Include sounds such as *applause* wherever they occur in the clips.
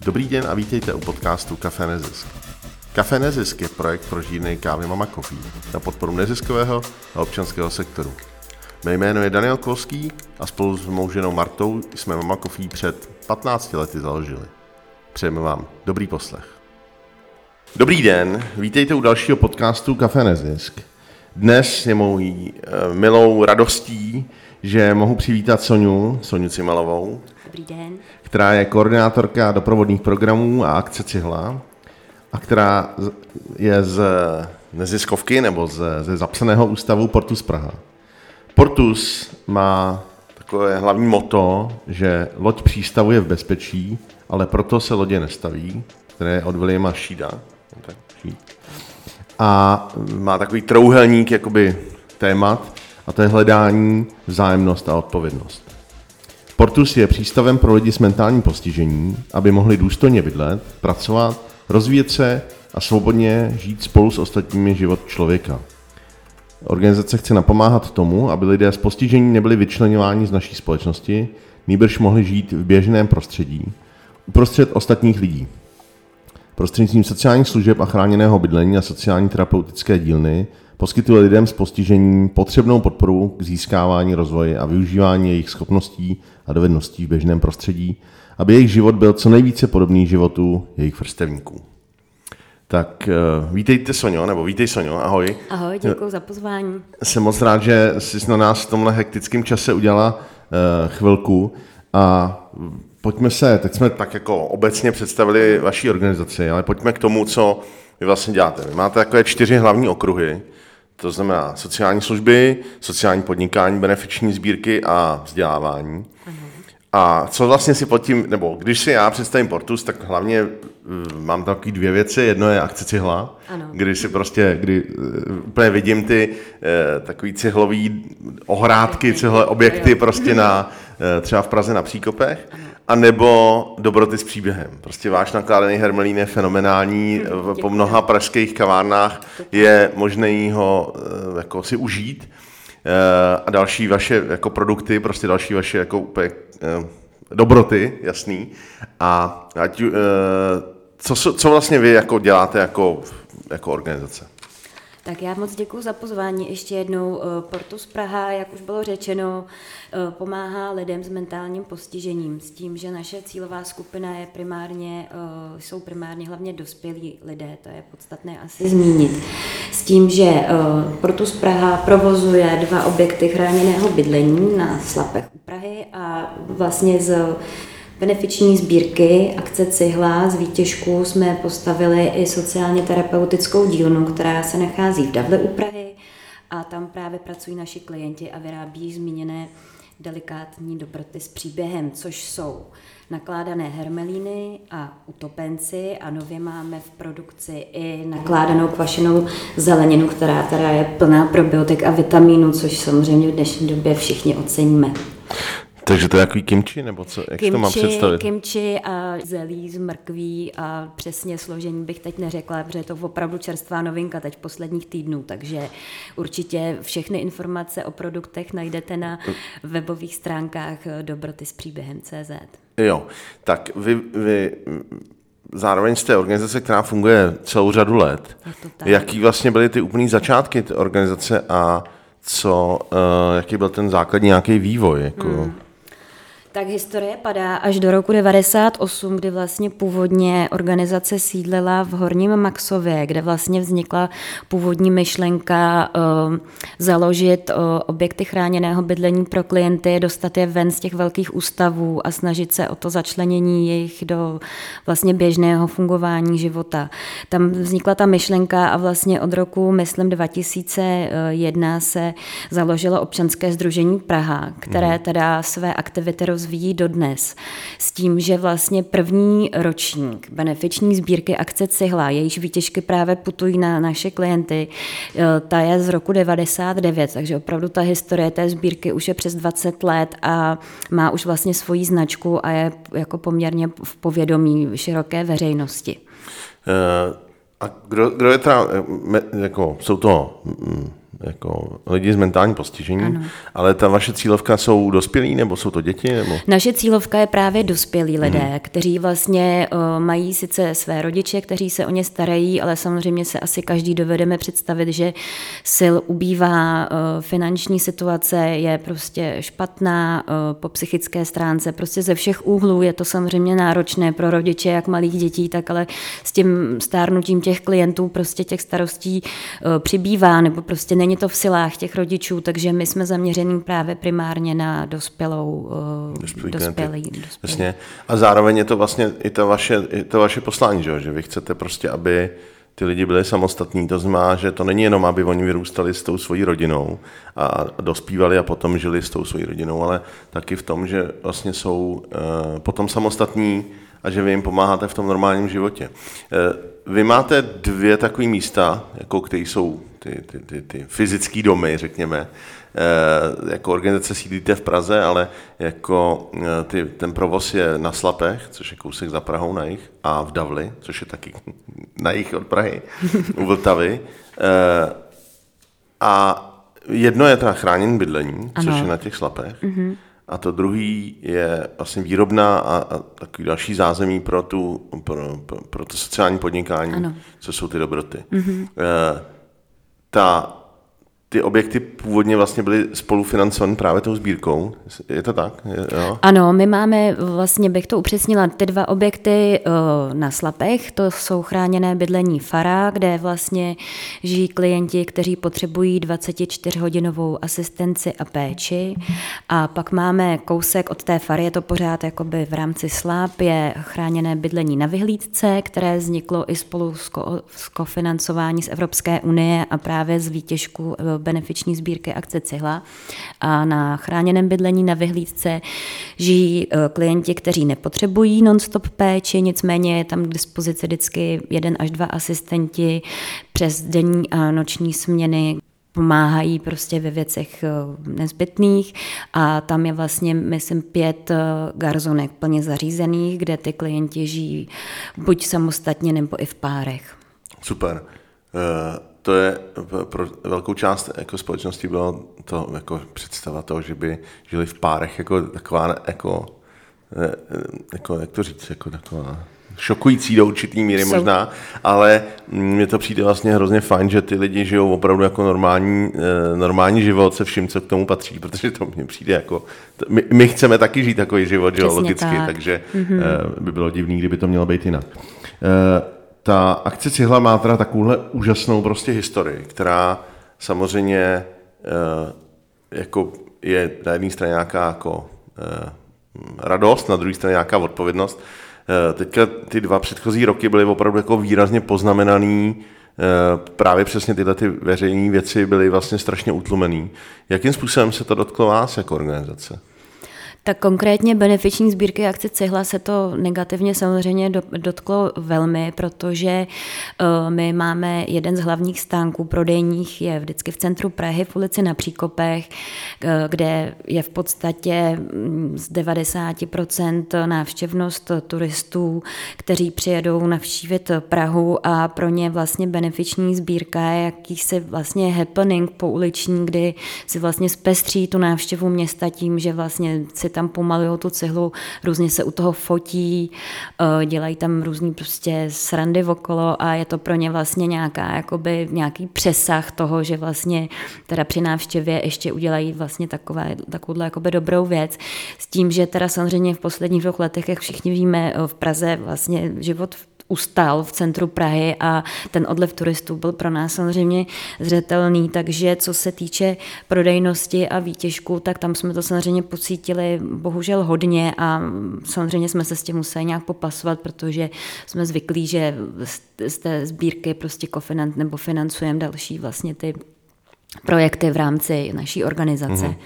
Dobrý den a vítejte u podcastu Café Nezisk. Café Nezisk je projekt pro žírny kávy Mama Coffee na podporu neziskového a občanského sektoru. Mé jméno je Daniel Kolský a spolu s mou ženou Martou jsme Mama Coffee před 15 lety založili. Přejeme vám dobrý poslech. Dobrý den, vítejte u dalšího podcastu Café Nezisk. Dnes je mojí eh, milou radostí, že mohu přivítat Soniu, Soniu Cimalovou, Dobrý den. která je koordinátorka doprovodných programů a akce Cihla a která z- je z neziskovky nebo ze, ze zapsaného ústavu Portus Praha. Portus má takové hlavní moto, že loď přístavu je v bezpečí, ale proto se lodě nestaví, které je od Williama Šída. Tak, Šíd. A má takový trouhelník jakoby témat a to je hledání, vzájemnost a odpovědnost. Portus je přístavem pro lidi s mentálním postižením, aby mohli důstojně bydlet, pracovat, rozvíjet se a svobodně žít spolu s ostatními život člověka. Organizace chce napomáhat tomu, aby lidé s postižením nebyli vyčlenováni z naší společnosti, nýbrž mohli žít v běžném prostředí, uprostřed ostatních lidí. Prostřednictvím sociálních služeb a chráněného bydlení a sociální terapeutické dílny poskytuje lidem s postižením potřebnou podporu k získávání rozvoje a využívání jejich schopností a dovedností v běžném prostředí, aby jejich život byl co nejvíce podobný životu jejich vrstevníků. Tak uh, vítejte Sonio, nebo vítej Sonio, ahoj. Ahoj, děkuji za pozvání. Jsem moc rád, že jsi na nás v tomhle hektickém čase udělala uh, chvilku a pojďme se, teď jsme tak jako obecně představili vaší organizaci, ale pojďme k tomu, co vy vlastně děláte. Vy máte takové čtyři hlavní okruhy, to znamená sociální služby, sociální podnikání, benefiční sbírky a vzdělávání. A co vlastně si pod tím, nebo když si já představím Portus, tak hlavně uh, mám takové dvě věci. Jedno je akce cihla, Ano. kdy si prostě, kdy uh, úplně vidím ty takový cihlový ohrádky, cihlové objekty prostě na, *laughs* třeba v Praze na Příkopech. A nebo dobroty s příběhem. Prostě váš nakládaný hermelín je fenomenální, v- po mnoha pražských kavárnách je možné ho uh, jako si užít. Eh, a další vaše jako produkty, prostě další vaše jako úplně eh, dobroty, jasný. A ať, eh, co, co vlastně vy jako děláte jako, jako organizace? Tak já moc děkuji za pozvání ještě jednou. Eh, Portus Praha, jak už bylo řečeno, eh, pomáhá lidem s mentálním postižením s tím, že naše cílová skupina je primárně, eh, jsou primárně hlavně dospělí lidé, to je podstatné asi zmínit. S tím, že Portus Praha provozuje dva objekty chráněného bydlení na Slapech u Prahy a vlastně z benefiční sbírky akce Cihla z výtěžku jsme postavili i sociálně terapeutickou dílnu, která se nachází v Davle u Prahy a tam právě pracují naši klienti a vyrábí zmíněné delikátní dobroty s příběhem, což jsou nakládané hermelíny a utopenci a nově máme v produkci i nakládanou kvašenou zeleninu, která teda je plná probiotik a vitamínů, což samozřejmě v dnešní době všichni oceníme. Takže to je takový kimči, nebo co, jak si to mám představit? kimči a zelí z mrkví a přesně složení bych teď neřekla, protože je to opravdu čerstvá novinka teď posledních týdnů, takže určitě všechny informace o produktech najdete na webových stránkách dobroty s příběhem CZ. Jo, tak vy, vy zároveň jste organizace, která funguje celou řadu let. Jaký vlastně byly ty úplný začátky té organizace a co, uh, jaký byl ten základní nějaký vývoj? Jako, hmm. Tak historie padá až do roku 98, kdy vlastně původně organizace sídlila v Horním Maxově, kde vlastně vznikla původní myšlenka uh, založit uh, objekty chráněného bydlení pro klienty, dostat je ven z těch velkých ústavů a snažit se o to začlenění jejich do vlastně běžného fungování života. Tam vznikla ta myšlenka a vlastně od roku, myslím, 2001 se založilo občanské združení Praha, které teda své aktivity rozvíjí dodnes. S tím, že vlastně první ročník benefiční sbírky akce Cihla, jejíž výtěžky právě putují na naše klienty, eh, ta je z roku 99, takže opravdu ta historie té sbírky už je přes 20 let a má už vlastně svoji značku a je jako poměrně v povědomí široké veřejnosti. Uh, a kdo, kdo je teda, eh, jako, jsou to mm, jako lidi s mentálním postižením, ano. ale ta vaše cílovka jsou dospělí nebo jsou to děti? Nebo? Naše cílovka je právě dospělí lidé, hmm. kteří vlastně uh, mají sice své rodiče, kteří se o ně starají, ale samozřejmě se asi každý dovedeme představit, že sil ubývá, uh, finanční situace je prostě špatná, uh, po psychické stránce, prostě ze všech úhlů je to samozřejmě náročné pro rodiče, jak malých dětí, tak ale s tím stárnutím těch klientů prostě těch starostí uh, přibývá, nebo prostě není to v silách těch rodičů, takže my jsme zaměření právě primárně na dospělou, uh, dospělý, dospělý, dospělý. Jasně. A zároveň je to vlastně i to vaše, i to vaše poslání, že, že vy chcete prostě, aby ty lidi byli samostatní, to znamená, že to není jenom, aby oni vyrůstali s tou svojí rodinou a dospívali a potom žili s tou svojí rodinou, ale taky v tom, že vlastně jsou uh, potom samostatní a že vy jim pomáháte v tom normálním životě. Uh, vy máte dvě takové místa, jako které jsou ty, ty, ty, ty fyzické domy, řekněme. E, jako organizace sídlíte v Praze, ale jako e, ty, ten provoz je na Slapech, což je kousek za Prahou na jich, a v Davli, což je taky *laughs* na jich od Prahy, u Vltavy. E, a jedno je teda chráněn bydlení, ano. což je na těch Slapech. Mm-hmm. A to druhý je vlastně výrobná a, a takový další zázemí pro, tu, pro, pro, pro to sociální podnikání, ano. co jsou ty dobroty. Mm-hmm. E, ta, ty objekty původně vlastně byly spolufinancované právě tou sbírkou. Je to tak? Je, jo? Ano, my máme, vlastně bych to upřesnila, ty dva objekty uh, na Slapech, to jsou chráněné bydlení Fara, kde vlastně žijí klienti, kteří potřebují 24-hodinovou asistenci a péči. A pak máme kousek od té Fary, je to pořád jakoby v rámci Slap, je chráněné bydlení na Vyhlídce, které vzniklo i spolu s, ko- s kofinancování z Evropské unie a právě z výtěžku benefiční sbírky akce Cihla. A na chráněném bydlení na vyhlídce žijí eh, klienti, kteří nepotřebují non-stop péči, nicméně je tam k dispozici vždycky jeden až dva asistenti přes denní a noční směny, pomáhají prostě ve věcech eh, nezbytných a tam je vlastně, myslím, pět eh, garzonek plně zařízených, kde ty klienti žijí buď samostatně nebo i v párech. Super to je pro velkou část jako společnosti bylo to jako představa toho, že by žili v párech jako taková jako, eh, jako jak to říct, jako taková šokující do určitý míry Jsou. možná, ale mně to přijde vlastně hrozně fajn, že ty lidi žijou opravdu jako normální, eh, normální život se vším, co k tomu patří, *laughs* protože to mně přijde jako, my, my chceme taky žít takový život, že logicky, tak. takže mm-hmm. by bylo divný, kdyby to mělo být jinak. Ta akce Cihla má teda takovouhle úžasnou prostě historii, která samozřejmě eh, jako je na jedné straně nějaká jako eh, radost, na druhé straně nějaká odpovědnost. Eh, teďka ty dva předchozí roky byly opravdu jako výrazně poznamenaný právě přesně tyhle ty veřejné věci byly vlastně strašně utlumený. Jakým způsobem se to dotklo vás jako organizace? Tak konkrétně benefiční sbírky akce Cihla se to negativně samozřejmě dotklo velmi, protože eh, my máme jeden z hlavních stánků prodejních, je vždycky v centru Prahy, v ulici na Příkopech, eh, kde je v podstatě mm, z 90% návštěvnost turistů, kteří přijedou navštívit Prahu a pro ně vlastně benefiční sbírka je jakýsi vlastně happening po uliční, kdy si vlastně zpestří tu návštěvu města tím, že vlastně si tam pomalují tu cihlu, různě se u toho fotí, eh, dělají tam různý prostě srandy okolo a je to pro ně vlastně nějaká, jakoby nějaký přesah toho, že vlastně teda při návštěvě ještě udělají vlastně takové, takovouhle jakoby dobrou věc. S tím, že teda samozřejmě v posledních dvou letech, jak všichni víme, eh, v Praze vlastně život v ustal v centru Prahy a ten odlev turistů byl pro nás samozřejmě zřetelný, takže co se týče prodejnosti a výtěžku, tak tam jsme to samozřejmě pocítili bohužel hodně a samozřejmě jsme se s tím museli nějak popasovat, protože jsme zvyklí, že z té sbírky prostě kofinant nebo financujeme další vlastně ty projekty v rámci naší organizace. Mm-hmm.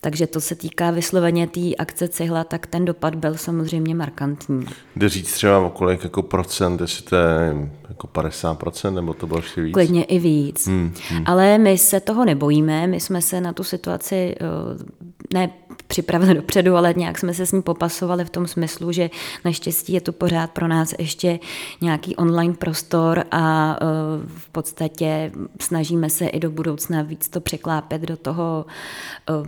Takže to se týká vysloveně té tý akce cihla, tak ten dopad byl samozřejmě markantní. Jde říct třeba o kolik jako procent, jestli to je jako 50 procent, nebo to bylo ještě víc? Klidně i víc. Hmm, hmm. Ale my se toho nebojíme, my jsme se na tu situaci eh, ne připravili dopředu, ale nějak jsme se s ní popasovali v tom smyslu, že naštěstí je tu pořád pro nás ještě nějaký online prostor a uh, v podstatě snažíme se i do budoucna víc to překlápět do toho uh,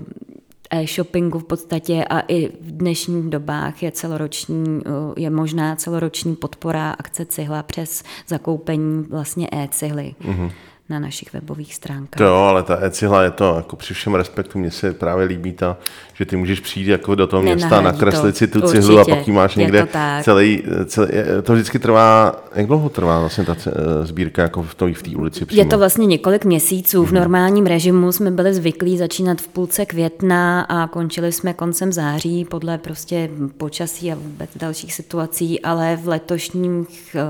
e-shoppingu v podstatě a i v dnešních dobách je celoroční, je možná celoroční podpora akce cihla přes zakoupení vlastně e-cihly. Mm-hmm na našich webových stránkách. To jo, ale ta e-cihla je to, jako při všem respektu, mně se právě líbí ta, že ty můžeš přijít jako do toho města, nakreslit si tu cihlu a pak ji máš někde celý, celý, to vždycky trvá, jak dlouho trvá vlastně ta sbírka jako v té v ulici přímo? Je to vlastně několik měsíců. V mhm. normálním režimu jsme byli zvyklí začínat v půlce května a končili jsme koncem září podle prostě počasí a vůbec dalších situací, ale v letošním,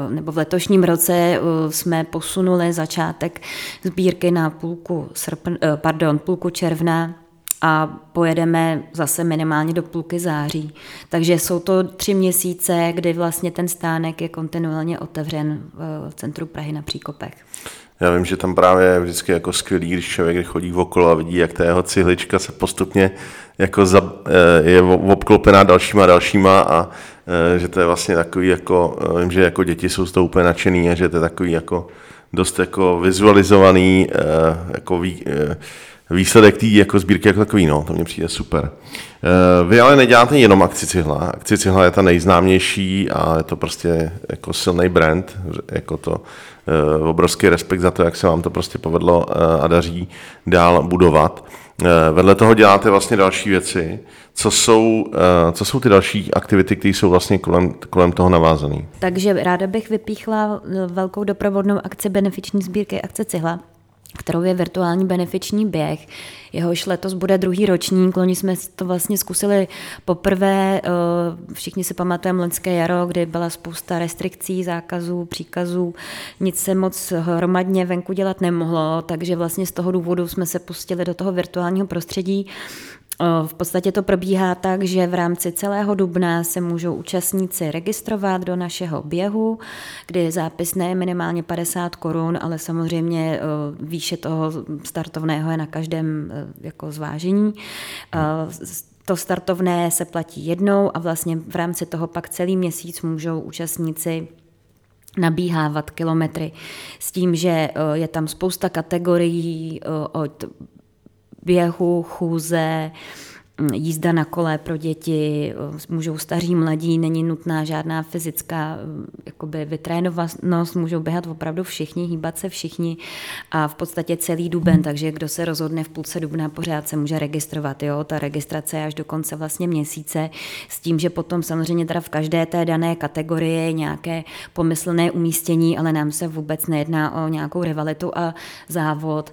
nebo v letošním roce eh, jsme posunuli začátek sbírky na půlku, srpn, eh, pardon, půlku června a pojedeme zase minimálně do půlky září. Takže jsou to tři měsíce, kdy vlastně ten stánek je kontinuálně otevřen v centru Prahy na Příkopech. Já vím, že tam právě je vždycky jako skvělý, když člověk chodí okolo a vidí, jak ta jeho cihlička se postupně jako za, eh, je obklopená dalšíma dalšíma a eh, že to je vlastně takový jako, vím, že jako děti jsou z toho úplně nadšený a že to je takový jako dost jako vizualizovaný eh, jako eh, výsledek té jako sbírky jako takový, no, to mně přijde super. Eh, vy ale neděláte jenom akci Cihla. Akci Cihla je ta nejznámější a je to prostě jako silný brand, jako to obrovský respekt za to, jak se vám to prostě povedlo a daří dál budovat. Vedle toho děláte vlastně další věci. Co jsou, eh, co jsou ty další aktivity, které jsou vlastně kolem, kolem toho navázané? Takže ráda bych vypíchla eh, velkou doprovodnou akci benefiční sbírky akce Cihla, kterou je virtuální benefiční běh. Jehož letos bude druhý ročník, loni jsme to vlastně zkusili poprvé, eh, všichni si pamatujeme loňské jaro, kdy byla spousta restrikcí, zákazů, příkazů, nic se moc hromadně venku dělat nemohlo, takže vlastně z toho důvodu jsme se pustili do toho virtuálního prostředí v podstatě to probíhá tak, že v rámci celého dubna se můžou účastníci registrovat do našeho běhu, kdy je zápisné minimálně 50 korun, ale samozřejmě výše toho startovného je na každém jako zvážení. To startovné se platí jednou a vlastně v rámci toho pak celý měsíc můžou účastníci nabíhávat kilometry s tím, že je tam spousta kategorií od běhu, chůze, mm, jízda na kole pro děti, můžou staří, mladí, není nutná žádná fyzická mm, jakoby vytrénovanost, můžou běhat opravdu všichni, hýbat se všichni a v podstatě celý duben, takže kdo se rozhodne v půlce dubna pořád se může registrovat, jo, ta registrace je až do konce vlastně měsíce, s tím, že potom samozřejmě teda v každé té dané kategorii je nějaké pomyslné umístění, ale nám se vůbec nejedná o nějakou rivalitu a závod,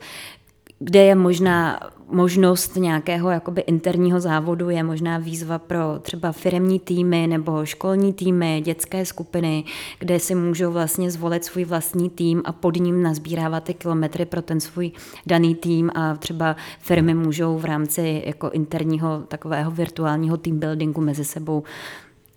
kde je možná možnost nějakého jakoby interního závodu, je možná výzva pro třeba firemní týmy nebo školní týmy, dětské skupiny, kde si můžou vlastně zvolit svůj vlastní tým a pod ním nazbírávat ty kilometry pro ten svůj daný tým a třeba firmy můžou v rámci jako interního takového virtuálního team buildingu mezi sebou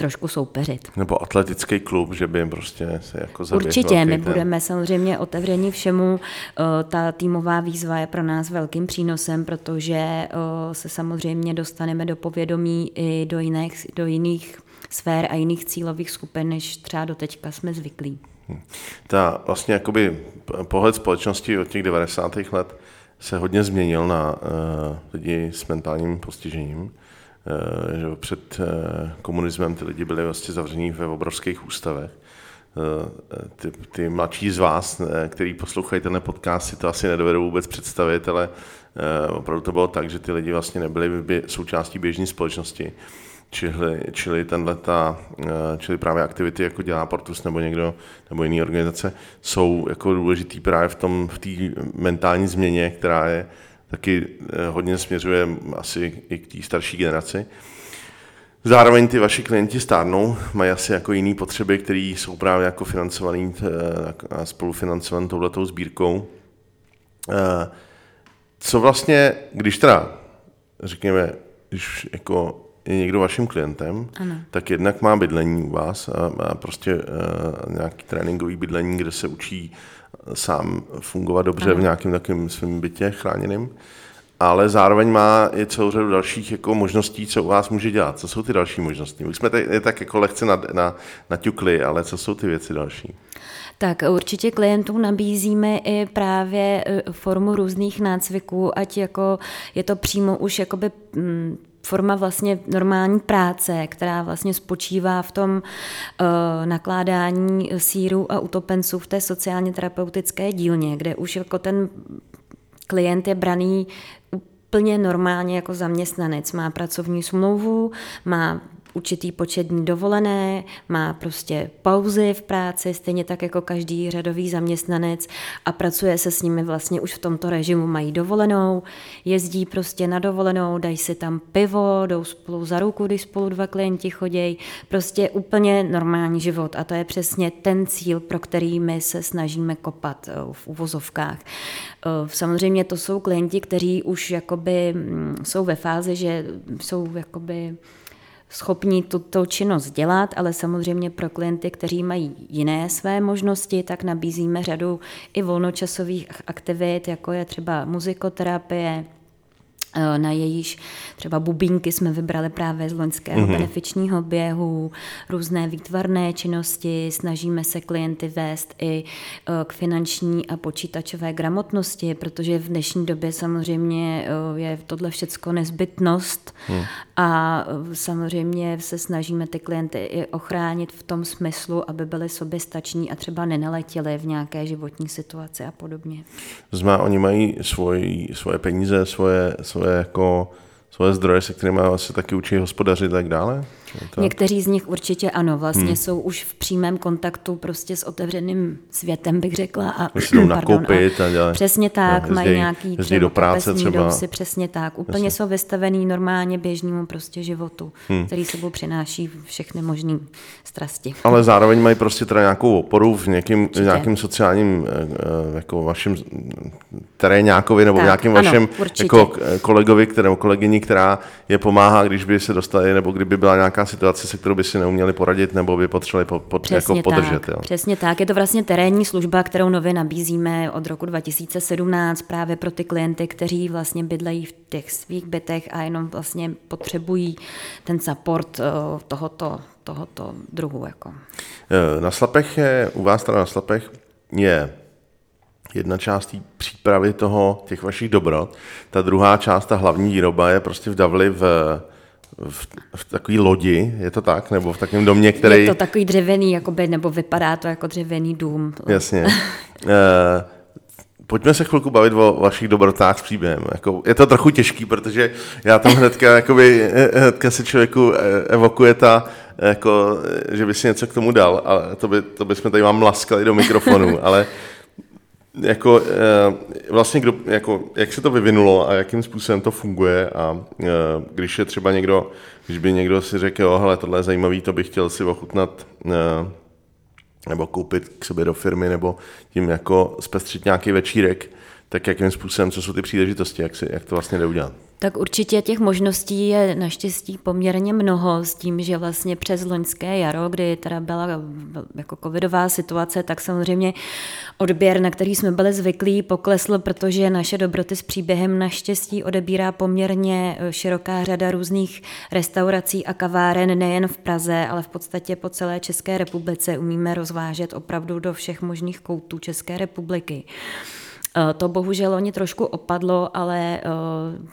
trošku soupeřit. Nebo atletický klub, že by prostě se jako zaběhl Určitě, my ten... budeme samozřejmě otevření všemu. Eh, ta týmová výzva je pro nás velkým přínosem, protože eh, se samozřejmě dostaneme do povědomí i do jiných, do jiných sfér a jiných cílových skupin, než třeba do teďka jsme zvyklí. Hm. Ta vlastně jakoby pohled společnosti od těch 90. let se hodně změnil na uh, lidi s mentálním postižením. Eh, že před eh, komunismem ty lidi byli vlastně zavření ve obrovských ústavech. Eh, ty, ty mladší z vás, který poslouchají tenhle podcast, si to asi nedovedou vůbec představit, ale opravdu to bylo tak, že ty lidi vlastně nebyli součástí běžné společnosti. Čili, čili, ta, čili právě aktivity, jako dělá Portus nebo někdo, nebo jiný organizace, jsou jako důležitý právě v tom, v té mentální změně, která je taky eh, hodně směřuje asi i k té starší generaci. Zároveň ty vaši klienti stárnou, mají asi jako jiné potřeby, které jsou právě jako financovaný eh, a spolufinancované touhletou sbírkou. Eh, co vlastně, když teda, řekněme, když jako je někdo vaším klientem, ano. tak jednak má bydlení u vás a, a prostě uh, nějaký tréninkový bydlení, kde se učí sám fungovat dobře ano. v nějakém takovém svém bytě chráněným. ale zároveň má i celou řadu dalších jako možností, co u vás může dělat. Co jsou ty další možnosti? Už jsme tady tak jako lehce na, na, naťukli, ale co jsou ty věci další? Tak určitě klientům nabízíme i právě e, formu různých nácviků, ať jako je to přímo už jakoby mm, forma vlastně normální práce, která vlastně spočívá v tom uh, nakládání síru a utopenců v té sociálně terapeutické dílně, kde už jako ten klient je braný úplně normálně jako zaměstnanec. Má pracovní smlouvu, má určitý počet dní dovolené, má prostě pauzy v práci, stejně tak jako každý řadový zaměstnanec a pracuje se s nimi vlastně už v tomto režimu. Mají dovolenou, jezdí prostě na dovolenou, dají si tam pivo, jdou spolu za ruku, když spolu dva klienti chodějí. Prostě úplně normální život a to je přesně ten cíl, pro který my se snažíme kopat eh, v uvozovkách. Eh, samozřejmě to jsou klienti, kteří už jakoby mm, jsou ve fázi, že jsou jakoby schopni tuto činnost dělat, ale samozřejmě pro klienty, kteří mají jiné své možnosti, tak nabízíme řadu i volnočasových aktivit, jako je třeba muzikoterapie, na jejíž třeba bubínky jsme vybrali právě z loňského mm-hmm. benefičního běhu, různé výtvarné činnosti, snažíme se klienty vést i eh, k finanční a počítačové gramotnosti, protože v dnešní době samozřejmě eh, je tohle všecko nezbytnost mm. a samozřejmě se snažíme ty klienty i ochránit v tom smyslu, aby byli soběstační a třeba nenaletěli v nějaké životní situaci a podobně. Znamená, oni mají svoji, svoje peníze, svoje, svoje své jako svoje zdroje, se kterými se taky učí hospodařit a tak dále? Někteří z nich určitě ano, vlastně hmm. jsou už v přímém kontaktu prostě s otevřeným světem, bych řekla. A, Když jdou *clears throat* nakoupit a dělají. Přesně tak, no, mají nějaký třeba do práce třeba. si, přesně tak. Úplně Jasně. jsou vystavený normálně běžnému prostě životu, hmm. který sebou přináší všechny možné strasti. Ale zároveň mají prostě teda nějakou oporu v někým, nějakým sociálním eh, eh, jako vašem terénákovi nebo tak, nějakým ano, vašem jako kolegovi, kterému kolegyni, která je pomáhá, když by se dostali, nebo kdyby byla nějaká situace, se kterou by si neuměli poradit, nebo by potřebovali po, po, jako podržet. Tak, jo. Přesně tak. Je to vlastně terénní služba, kterou nově nabízíme od roku 2017 právě pro ty klienty, kteří vlastně bydlejí v těch svých bytech a jenom vlastně potřebují ten support eh, tohoto, tohoto druhu. Jako. Eh, na Slapech je, u vás teda na Slapech je jedna část té přípravy toho, těch vašich dobrot. Ta druhá část, ta hlavní výroba je prostě v Davli v, v, v takové lodi, je to tak? Nebo v takovém domě, který... Je to takový dřevěný, jakoby, nebo vypadá to jako dřevěný dům. Jasně. *laughs* e, pojďme se chvilku bavit o vašich dobrotách s příběhem. Jako, je to trochu těžký, protože já tam hnedka, *laughs* jakoby, eh, hnedka se člověku eh, evokuje ta, jako, že by si něco k tomu dal, ale to, by, to bychom tady vám mlaskali do mikrofonu, *laughs* ale jako, eh, vlastně kdo, jako, jak se to vyvinulo a jakým způsobem to funguje a eh, když je třeba někdo, když by někdo si řekl, jo, hele, tohle je zajímavý, to bych chtěl si ochutnat eh, nebo koupit k sobě do firmy, nebo tím jako zpestřit nějaký večírek, tak jakým způsobem, co jsou ty příležitosti, jak, si, jak to vlastně jde udělat? Tak určitě těch možností je naštěstí poměrně mnoho s tím, že vlastně přes loňské jaro, kdy teda byla jako covidová situace, tak samozřejmě odběr, na který jsme byli zvyklí, poklesl, protože naše dobroty s příběhem naštěstí odebírá poměrně e, široká řada různých restaurací a kaváren nejen v Praze, ale v podstatě po celé České republice umíme rozvážet opravdu do všech možných koutů České republiky. Eh, to bohužel oni trošku opadlo, ale eh,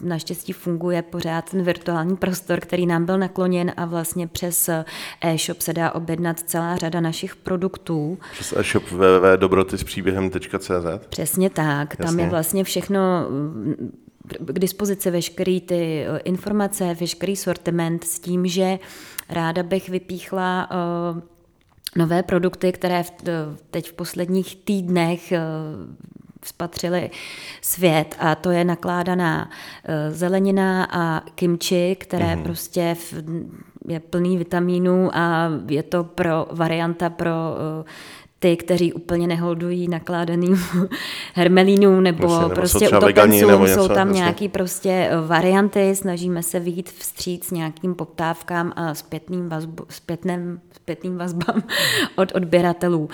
naštěstí funguje pořád ten virtuální prostor, který nám byl nakloněn a vlastně přes eh, e-shop se dá objednat celá řada našich produktů. Přes e-shop www.dobrotyspříběhem.cz Přesně tak, Jasně. tam je vlastně všechno mm, k dispozici veškerý ty informace, veškerý sortiment s tím, že ráda bych vypíchla nové produkty, které teď v posledních týdnech spatřili svět a to je nakládaná eh, zelenina a kimči, které mm-hmm. prostě v, je plný vitamínů a je to pro varianta pro uh, ty, kteří úplně neholdují nakládaným *laughs* hermelínům nebo, Myslím, nebo prostě utopencům, nebo něco, jsou tam prostě. nějaký prostě eh, varianty, snažíme se vyjít vstříc nějakým poptávkám a zpětným, vazbu, zpětným, zpětným vazbám *laughs* od odběratelů.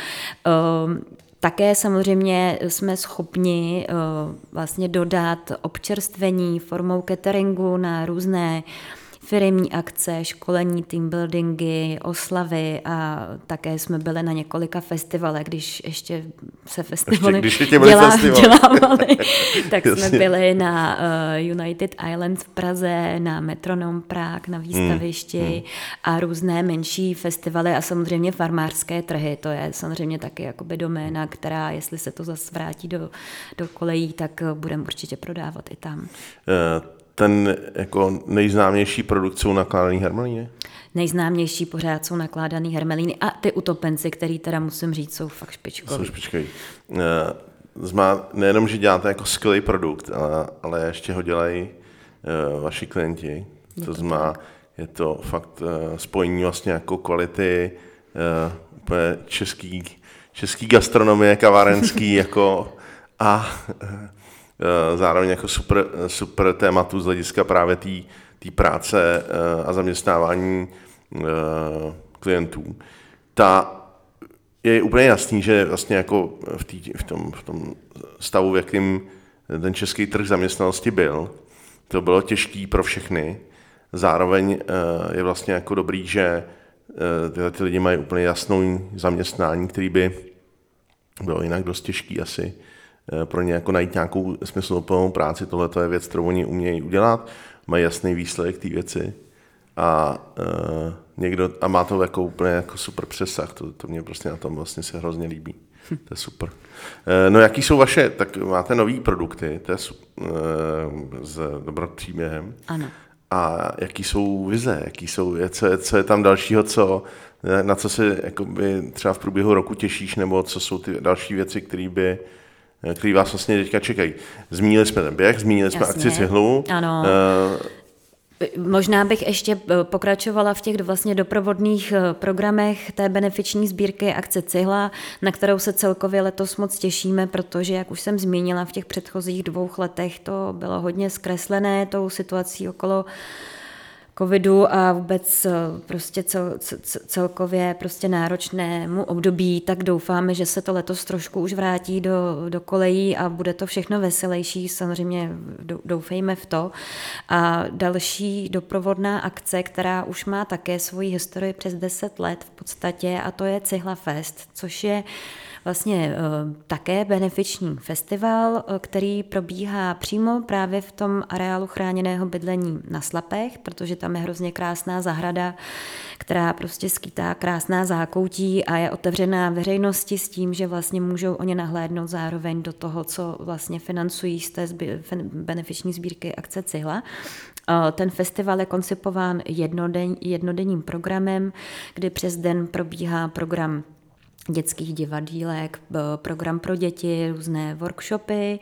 Také samozřejmě jsme schopni vlastně dodat občerstvení formou cateringu na různé firmní akce, školení, team buildingy, oslavy a také jsme byli na několika festivalech, když ještě se festivaly ještě, když dělá, dělávali, *laughs* tak jsme byli na uh, United Islands v Praze, na Metronom Prague, na výstavišti hmm, hmm. a různé menší festivaly a samozřejmě farmářské trhy, to je samozřejmě taky jakoby doména, která, jestli se to zase vrátí do, do kolejí, tak budeme určitě prodávat i tam. Uh, ten jako nejznámější produkt jsou nakládaný hermelíny? Nejznámější pořád jsou nakládaný hermelíny a ty utopenci, který teda musím říct, jsou fakt špičkoví. Jsou špičkoví. Eh, zma, nejenom, že děláte jako skvělý produkt, ale, ale ještě ho dělají uh, vaši klienti. Je to, to znamená, je to fakt uh, spojení vlastně jako kvality uh, úplně český, český gastronomie, kavárenský *laughs* jako a Eh, zároveň jako super, super tématu z hlediska právě té práce eh, a zaměstnávání eh, klientů. Ta je úplně jasný, že vlastně jako v, tý, v, tom, v tom stavu, v jakým ten český trh zaměstnanosti byl, to bylo těžký pro všechny. Zároveň je vlastně jako dobrý, že tyhle ty lidi mají úplně jasnou zaměstnání, který by bylo jinak dost těžký asi Eh, pro ně jako najít nějakou smysluplnou práci. Tohle je věc, kterou oni umějí udělat, mají jasný výsledek té věci a, uh, někdo, a má to jako úplně jako super přesah. To, to mě prostě na tom vlastně se hrozně líbí. To je super. Uh, no jaký jsou vaše, tak máte nový produkty, to je uh, s dobropříběhem. Ano. A jaký jsou vize, jaký jsou, co, je, co je tam dalšího, co, na co se jakoby, třeba v průběhu roku těšíš, nebo co jsou ty další věci, které by který vás vlastně teďka čekají. Zmínili jsme ten běh, zmínili jsme Jasně. akci cihlu. Ano. Uh, Možná bych ještě eh, pokračovala v těch vlastně doprovodných eh, programech té benefiční sbírky akce Cihla, na kterou se celkově letos moc těšíme, protože, jak už jsem zmínila, v těch předchozích dvou letech to bylo hodně zkreslené tou situací okolo covidu a vůbec eh, prostě cel, cel, celkově prostě náročnému období, tak doufáme, že se to letos trošku už vrátí do, do kolejí a bude to všechno veselější, samozřejmě doufejme v to. A další doprovodná akce, která už má také svoji historii přes 10 let v podstatě a to je Cihla Fest, což je vlastně eh, také benefiční festival, eh, který probíhá přímo právě v tom areálu chráněného bydlení na Slapech, protože tam je hrozně krásná zahrada, která prostě skýtá krásná zákoutí a je otevřená veřejnosti s tím, že vlastně můžou oni nahlédnout zároveň do toho, co vlastně financují z té benefiční sbírky akce Cihla. Eh, ten festival je koncipován jednoden, jednodenním programem, kdy přes den probíhá program dětských divadílek, program pro děti, různé workshopy,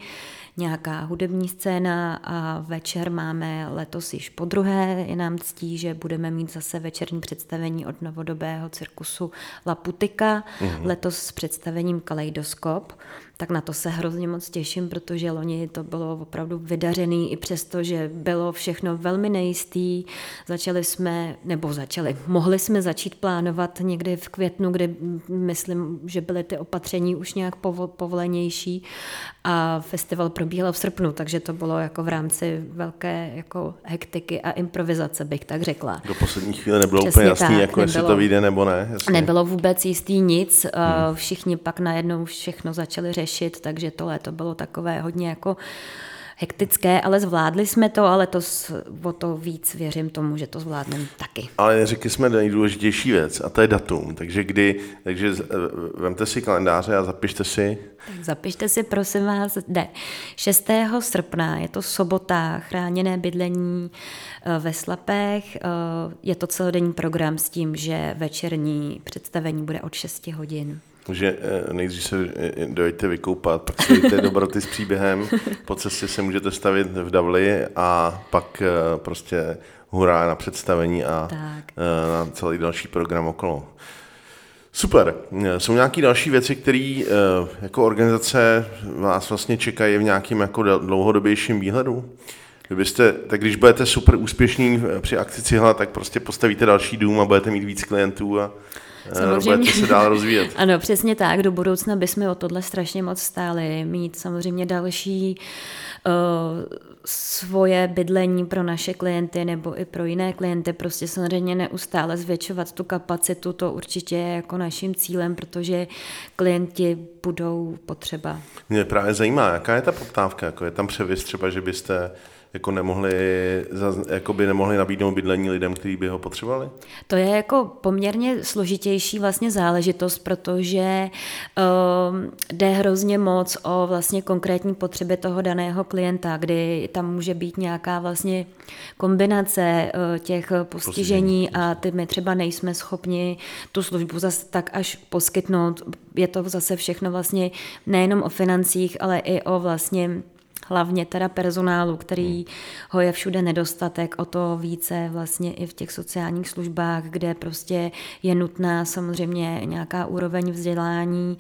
nějaká hudební scéna a večer máme letos již po druhé. Je nám ctí, že budeme mít zase večerní představení od novodobého cirkusu La Putika, mm-hmm. letos s představením Kaleidoskop tak na to se hrozně moc těším, protože loni to bylo opravdu vydařený, i přesto, že bylo všechno velmi nejistý. Začali jsme, nebo začali, mohli jsme začít plánovat někdy v květnu, kdy myslím, že byly ty opatření už nějak povolenější a festival probíhal v srpnu, takže to bylo jako v rámci velké jako hektiky a improvizace, bych tak řekla. Do poslední chvíle nebylo Přesně úplně jasný, tak, jako nebylo, jestli to vyjde nebo ne. Jasně. Nebylo vůbec jistý nic, hmm. všichni pak najednou všechno začali řešit řešit, takže to léto bylo takové hodně jako hektické, ale zvládli jsme to, ale to o to víc věřím tomu, že to zvládneme taky. Ale řekli jsme nejdůležitější věc a to je datum, takže kdy, takže vemte si kalendáře a zapište si. Tak zapište si prosím vás, ne, 6. srpna, je to sobota, chráněné bydlení eh, ve Slapech, eh, je to celodenní program s tím, že večerní představení bude od 6 hodin že eh, nejdřív se eh, dojďte vykoupat, pak se dojďte dobroty s příběhem, po cestě se můžete stavit v Davli a pak eh, prostě hurá na představení a tak. na celý další program okolo. Super. Jsou nějaké další věci, které jako organizace vás vlastně čekají v nějakým jako dlouhodobějším výhledu? Kdybyste, tak když budete super úspěšní při akci Cihla, tak prostě postavíte další dům a budete mít víc klientů a samozřejmě. budete se dál rozvíjet. *laughs* ano, přesně tak. Do budoucna bychom o tohle strašně moc stáli. Mít samozřejmě další uh, svoje bydlení pro naše klienty nebo i pro jiné klienty, prostě samozřejmě neustále zvětšovat tu kapacitu, to určitě je jako naším cílem, protože klienti budou potřeba. Mě právě zajímá, jaká je ta poptávka, jako je tam převis třeba, že byste jako nemohli, jako by nemohli nabídnout bydlení lidem, kteří by ho potřebovali? To je jako poměrně složitější vlastně záležitost, protože um, jde hrozně moc o vlastně konkrétní potřeby toho daného klienta, kdy tam může být nějaká vlastně kombinace uh, těch postižení a ty my třeba nejsme schopni tu službu zase tak až poskytnout. Je to zase všechno vlastně nejenom o financích, ale i o vlastně hlavně teda personálu, který hmm. ho je všude nedostatek, o to více vlastně i v těch sociálních službách, kde prostě je nutná samozřejmě nějaká úroveň vzdělání,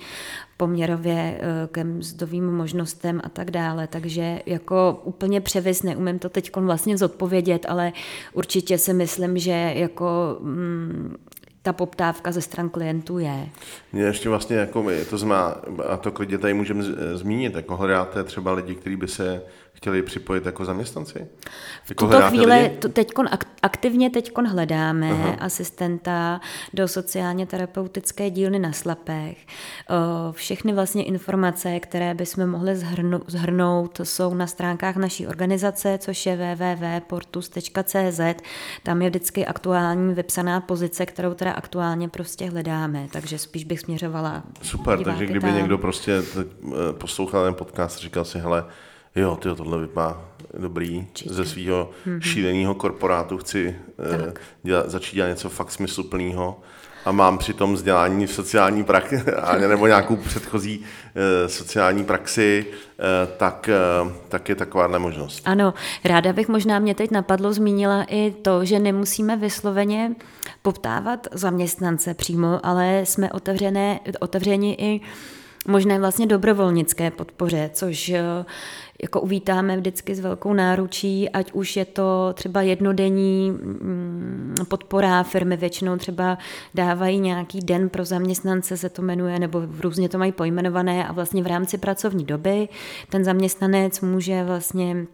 poměrově eh, ke mzdovým možnostem a tak dále. Takže jako úplně převis neumím to teď vlastně zodpovědět, ale určitě si myslím, že jako mm, ta poptávka ze stran klientů je. Mě ještě vlastně, jako to znamená, a to klidně tady můžeme zmínit, jako hledáte třeba lidi, kteří by se chtěli připojit jako zaměstnanci? V jako tuto chvíli teďkon, aktivně teď hledáme Aha. asistenta do sociálně terapeutické dílny na Slapech. Všechny vlastně informace, které bychom mohli zhrnout, zhrnout jsou na stránkách naší organizace, což je www.portus.cz. Tam je vždycky aktuální vypsaná pozice, kterou teda aktuálně prostě hledáme, takže spíš bych směřovala. Super, takže kdyby tam. někdo prostě eh, poslouchal ten podcast, říkal si, hele, jo, tyjo, tohle vypadá dobrý, Čistě. ze svého mm-hmm. šíleného korporátu chci uh, dělat, začít dělat něco fakt smysluplného a mám přitom vzdělání v sociální praxi, *laughs* nebo nějakou předchozí uh, sociální praxi, uh, tak, uh, tak je takováhle možnost. Ano, ráda bych možná mě teď napadlo, zmínila i to, že nemusíme vysloveně poptávat zaměstnance přímo, ale jsme otevřené, otevřeni i možné vlastně dobrovolnické podpoře, což jako uvítáme vždycky s velkou náručí, ať už je to třeba jednodenní mm, podpora firmy, většinou třeba dávají nějaký den pro zaměstnance, se to jmenuje, nebo různě to mají pojmenované a vlastně v rámci pracovní doby ten zaměstnanec může vlastně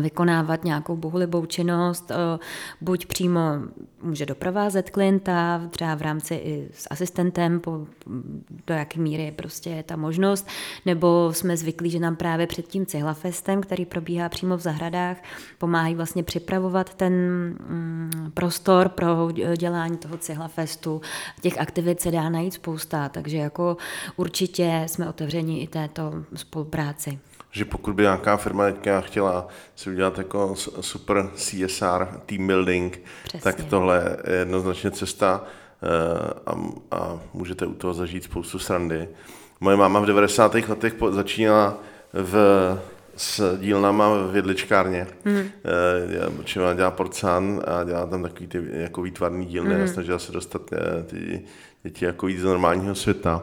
vykonávat nějakou bohulibou činnost, eh, buď přímo může doprovázet klienta, třeba v rámci i s asistentem, po, do jaké míry je prostě ta možnost, nebo jsme zvyklí, že nám právě před tím cihlafestem, který probíhá přímo v zahradách, pomáhají vlastně připravovat ten mm, prostor pro dělání toho cihlafestu. Těch aktivit se dá najít spousta, takže jako určitě jsme otevřeni i této spolupráci že pokud by nějaká firma teďka chtěla si udělat jako super CSR team building, Přesně. tak tohle je jednoznačně cesta eh, a, a můžete u toho zažít spoustu srandy. Moje máma v 90. letech začínala v, s dílnama v jedličkárně. Mm. Dělala porcán a dělala tam takový ty jako výtvarný dílny mm. a snažila se dostat eh, ty děti jako víc z normálního světa.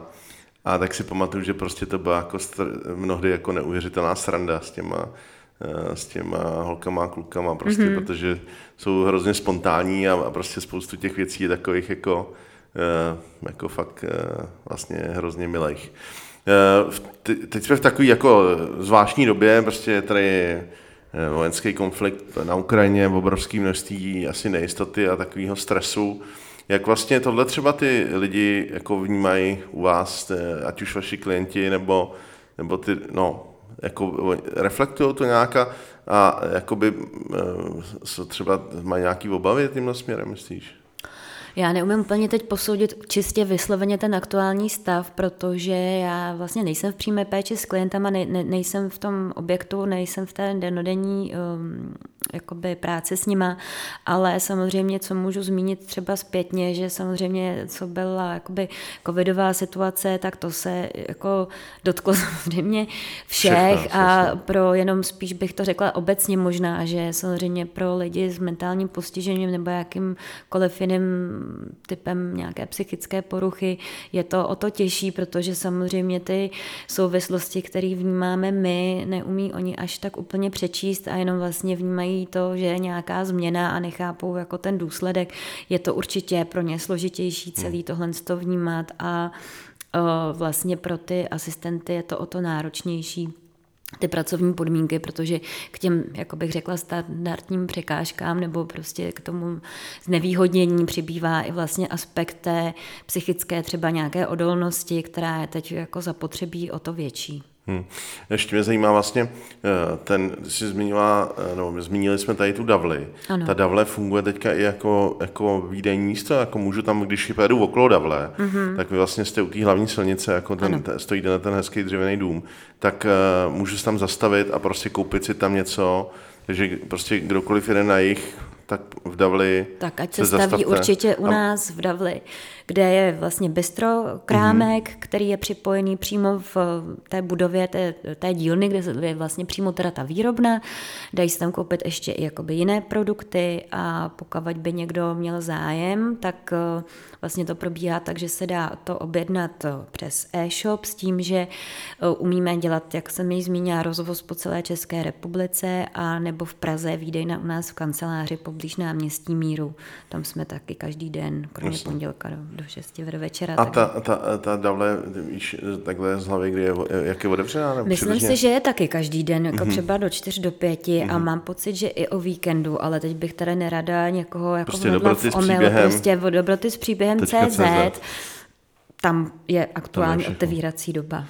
A tak si pamatuju, že prostě to byla jako str- mnohdy jako neuvěřitelná sranda s těma, eh, s těma holkama a klukama, prostě, mm-hmm. protože jsou hrozně spontánní a, a prostě spoustu těch věcí je takových jako, uh, jako fakt uh, vlastně hrozně milých. Teď jsme v takové jako zvláštní době, prostě je tady vojenský konflikt na Ukrajině, obrovské množství asi nejistoty a takového stresu. Jak vlastně tohle třeba ty lidi jako vnímají u vás, ať už vaši klienti, nebo, nebo ty, no, jako reflektují to nějaká a jakoby eh, třeba mají nějaký obavy tímhle směrem, myslíš? Já neumím úplně teď posoudit čistě vysloveně ten aktuální stav, protože já vlastně nejsem v přímé péči s klientama, ne, ne, nejsem v tom objektu, nejsem v té denodenní um, jakoby práci s nima, ale samozřejmě, co můžu zmínit třeba zpětně, že samozřejmě, co byla jakoby covidová situace, tak to se jako dotklo *laughs* samozřejmě všech Všechno, a pro jenom spíš bych to řekla obecně možná, že samozřejmě pro lidi s mentálním postižením nebo jakýmkoliv jiným typem nějaké psychické poruchy je to o to těžší, protože samozřejmě ty souvislosti, které vnímáme my, neumí oni až tak úplně přečíst a jenom vlastně vnímají nevnímají to, že je nějaká změna a nechápou jako ten důsledek. Je to určitě pro ně složitější celý hmm. tohle to vnímat a vlastně pro ty asistenty je to o to náročnější ty pracovní podmínky, protože k těm, jako bych řekla, standardním překážkám nebo prostě k tomu znevýhodnění přibývá i vlastně aspekt té psychické třeba nějaké odolnosti, která je teď jako zapotřebí o to větší. Hmm. Ještě mě zajímá vlastně, eh, ten, jsi zmínila, eh, no, zmínili jsme tady tu davli. Ano. Ta davle funguje teďka i jako, jako výdejní místo, jako můžu tam, když pojedu okolo davle, mm-hmm. tak vy vlastně jste u té hlavní silnice, jako ten, ten, stojí ten, ten hezký dřevěný dům, tak uh, můžu se tam zastavit a prostě koupit si tam něco, takže prostě kdokoliv jede na jich, tak v Davli Tak ať se, se staví určitě u nás v Davli kde je vlastně bistro, krámek, mm-hmm. který je připojený přímo v té budově té, té dílny, kde je vlastně přímo teda ta výrobna. Dají se tam koupit ještě i jakoby jiné produkty a pokud by někdo měl zájem, tak eh, vlastně to probíhá tak, že se dá to objednat eh, přes e-shop s tím, že eh, umíme dělat, jak jsem již zmínila, rozvoz po celé České republice a nebo v Praze výdejna u nás v kanceláři poblíž náměstí Míru. Tam jsme taky každý den, kromě Jasně. pondělka do 6 večera. A ta, ta, ta davle, víš, takhle z hlavy, kdy je, jak je otevřená? Nebo Myslím přibližně? si, že je taky každý den, jako mm-hmm. třeba do 4 do 5 mm-hmm. a mhm. mám pocit, že i o víkendu, ale teď bych tady nerada někoho jako prostě dobroty s příběhem. Prostě dobroty s příběhem CZ. CZ. Tam je aktuální otevírací doba.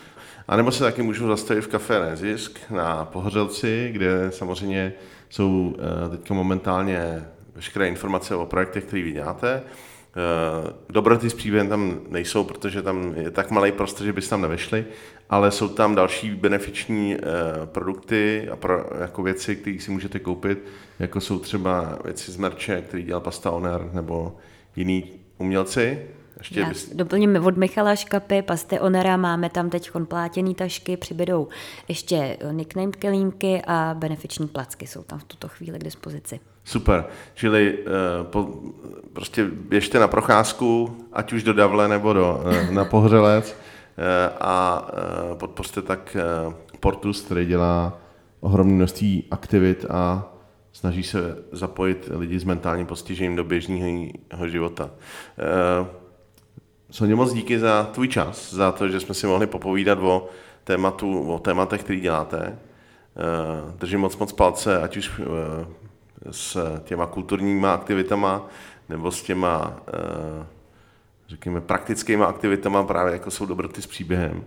A nebo se taky můžu zastavit v kafé Nezisk na Pohořelci, kde samozřejmě jsou eh, teď momentálně veškeré informace o projektech, které vy děláte. Eh, dobroty s příběhem tam nejsou, protože tam je tak malý prostor, že byste tam nevešli, ale jsou tam další benefiční eh, produkty a pro, jako věci, které si můžete koupit, jako jsou třeba věci z merče, který dělal Pasta Oner, nebo jiný umělci, ještě Já bys... doplním od Michala Škapy, Paste Onera, máme tam teď plátěný tašky, přibydou ještě nickname kelímky a benefiční placky jsou tam v tuto chvíli k dispozici. Super, čili uh, po, prostě běžte na procházku, ať už do Davle nebo do, uh, *laughs* na Pohřelec uh, a uh, podpořte tak uh, Portus, který dělá ohromné množství aktivit a snaží se zapojit lidi s mentálním postižením do běžného života. Uh, Soně, moc díky za tvůj čas, za to, že jsme si mohli popovídat o tématu, o tématech, který děláte. Držím moc moc palce, ať už s těma kulturníma aktivitama nebo s těma, eh, řekněme, praktickýma aktivitama, právě jako jsou dobroty s příběhem.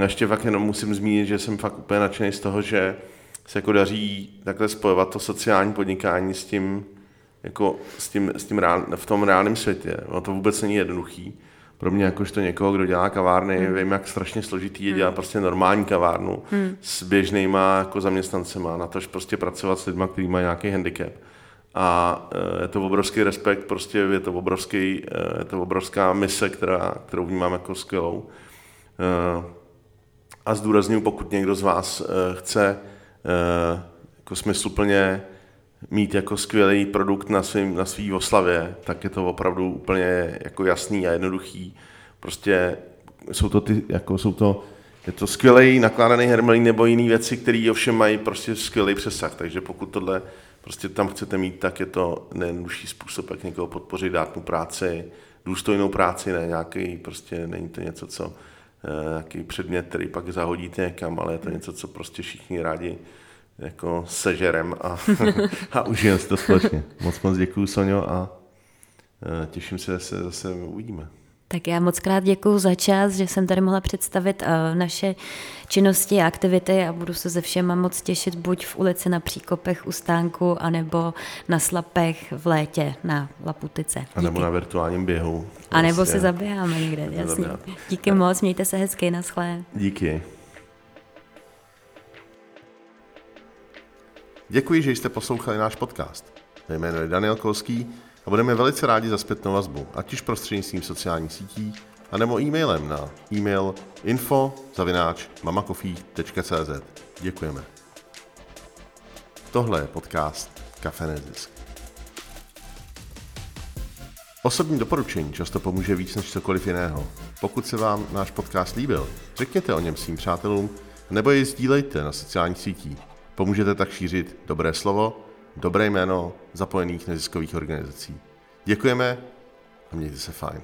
A ještě fakt jenom musím zmínit, že jsem fakt úplně nadšený z toho, že se jako daří takhle spojovat to sociální podnikání s tím, jako s tím, s tím reál, v tom reálném světě. No to vůbec není jednoduchý pro mě jakožto někoho, kdo dělá kavárny, hmm. vím, jak strašně složitý je dělat hmm. prostě normální kavárnu hmm. s běžnýma jako zaměstnancema, na tož prostě pracovat s lidmi, kteří mají nějaký handicap. A eh, je to obrovský respekt, prostě je to, obrovský, eh, je to obrovská mise, která, kterou vnímám jako skvělou. Eh, a zdůraznuju, pokud někdo z vás chce jako smysluplně mít jako skvělý produkt na, svým, na svý oslavě, tak je to opravdu úplně jako jasný a jednoduchý. Prostě jsou to ty, jako jsou to, je to skvělý nakládaný hermelín nebo jiné věci, které ovšem mají prostě skvělý přesah. Takže pokud tohle prostě tam chcete mít, tak je to nejjednodušší způsob, jak někoho podpořit, dát mu práci, důstojnou práci, ne nějaký, prostě není to něco, co, eh, nějaký předmět, který pak zahodíte někam, ale je to něco, co prostě všichni rádi jako sežerem a, *laughs* a užijeme si to společně. Moc moc děkuji, Sonio, a e, těším se, že se zase uvidíme. Tak já moc krát děkuji za čas, že jsem tady mohla představit uh, naše činnosti a aktivity a budu se ze všema moc těšit buď v ulici na Příkopech u stánku, anebo na Slapech v létě na Laputice. A nebo na virtuálním běhu. A nebo se zaběháme někde, jasně. Díky moc, mějte se hezky, naschle. Díky. Děkuji, že jste poslouchali náš podcast. Jmenuji je Daniel Kolský a budeme velice rádi za zpětnou vazbu, ať už prostřednictvím sociálních sítí, anebo e-mailem na e-mail info Děkujeme. Tohle je podcast Kafe Nezisk. Osobní doporučení často pomůže víc než cokoliv jiného. Pokud se vám náš podcast líbil, řekněte o něm svým přátelům nebo jej sdílejte na sociálních sítích. Pomůžete tak šířit dobré slovo dobré jméno zapojených neziskových organizací. Děkujeme a mějte se fajn.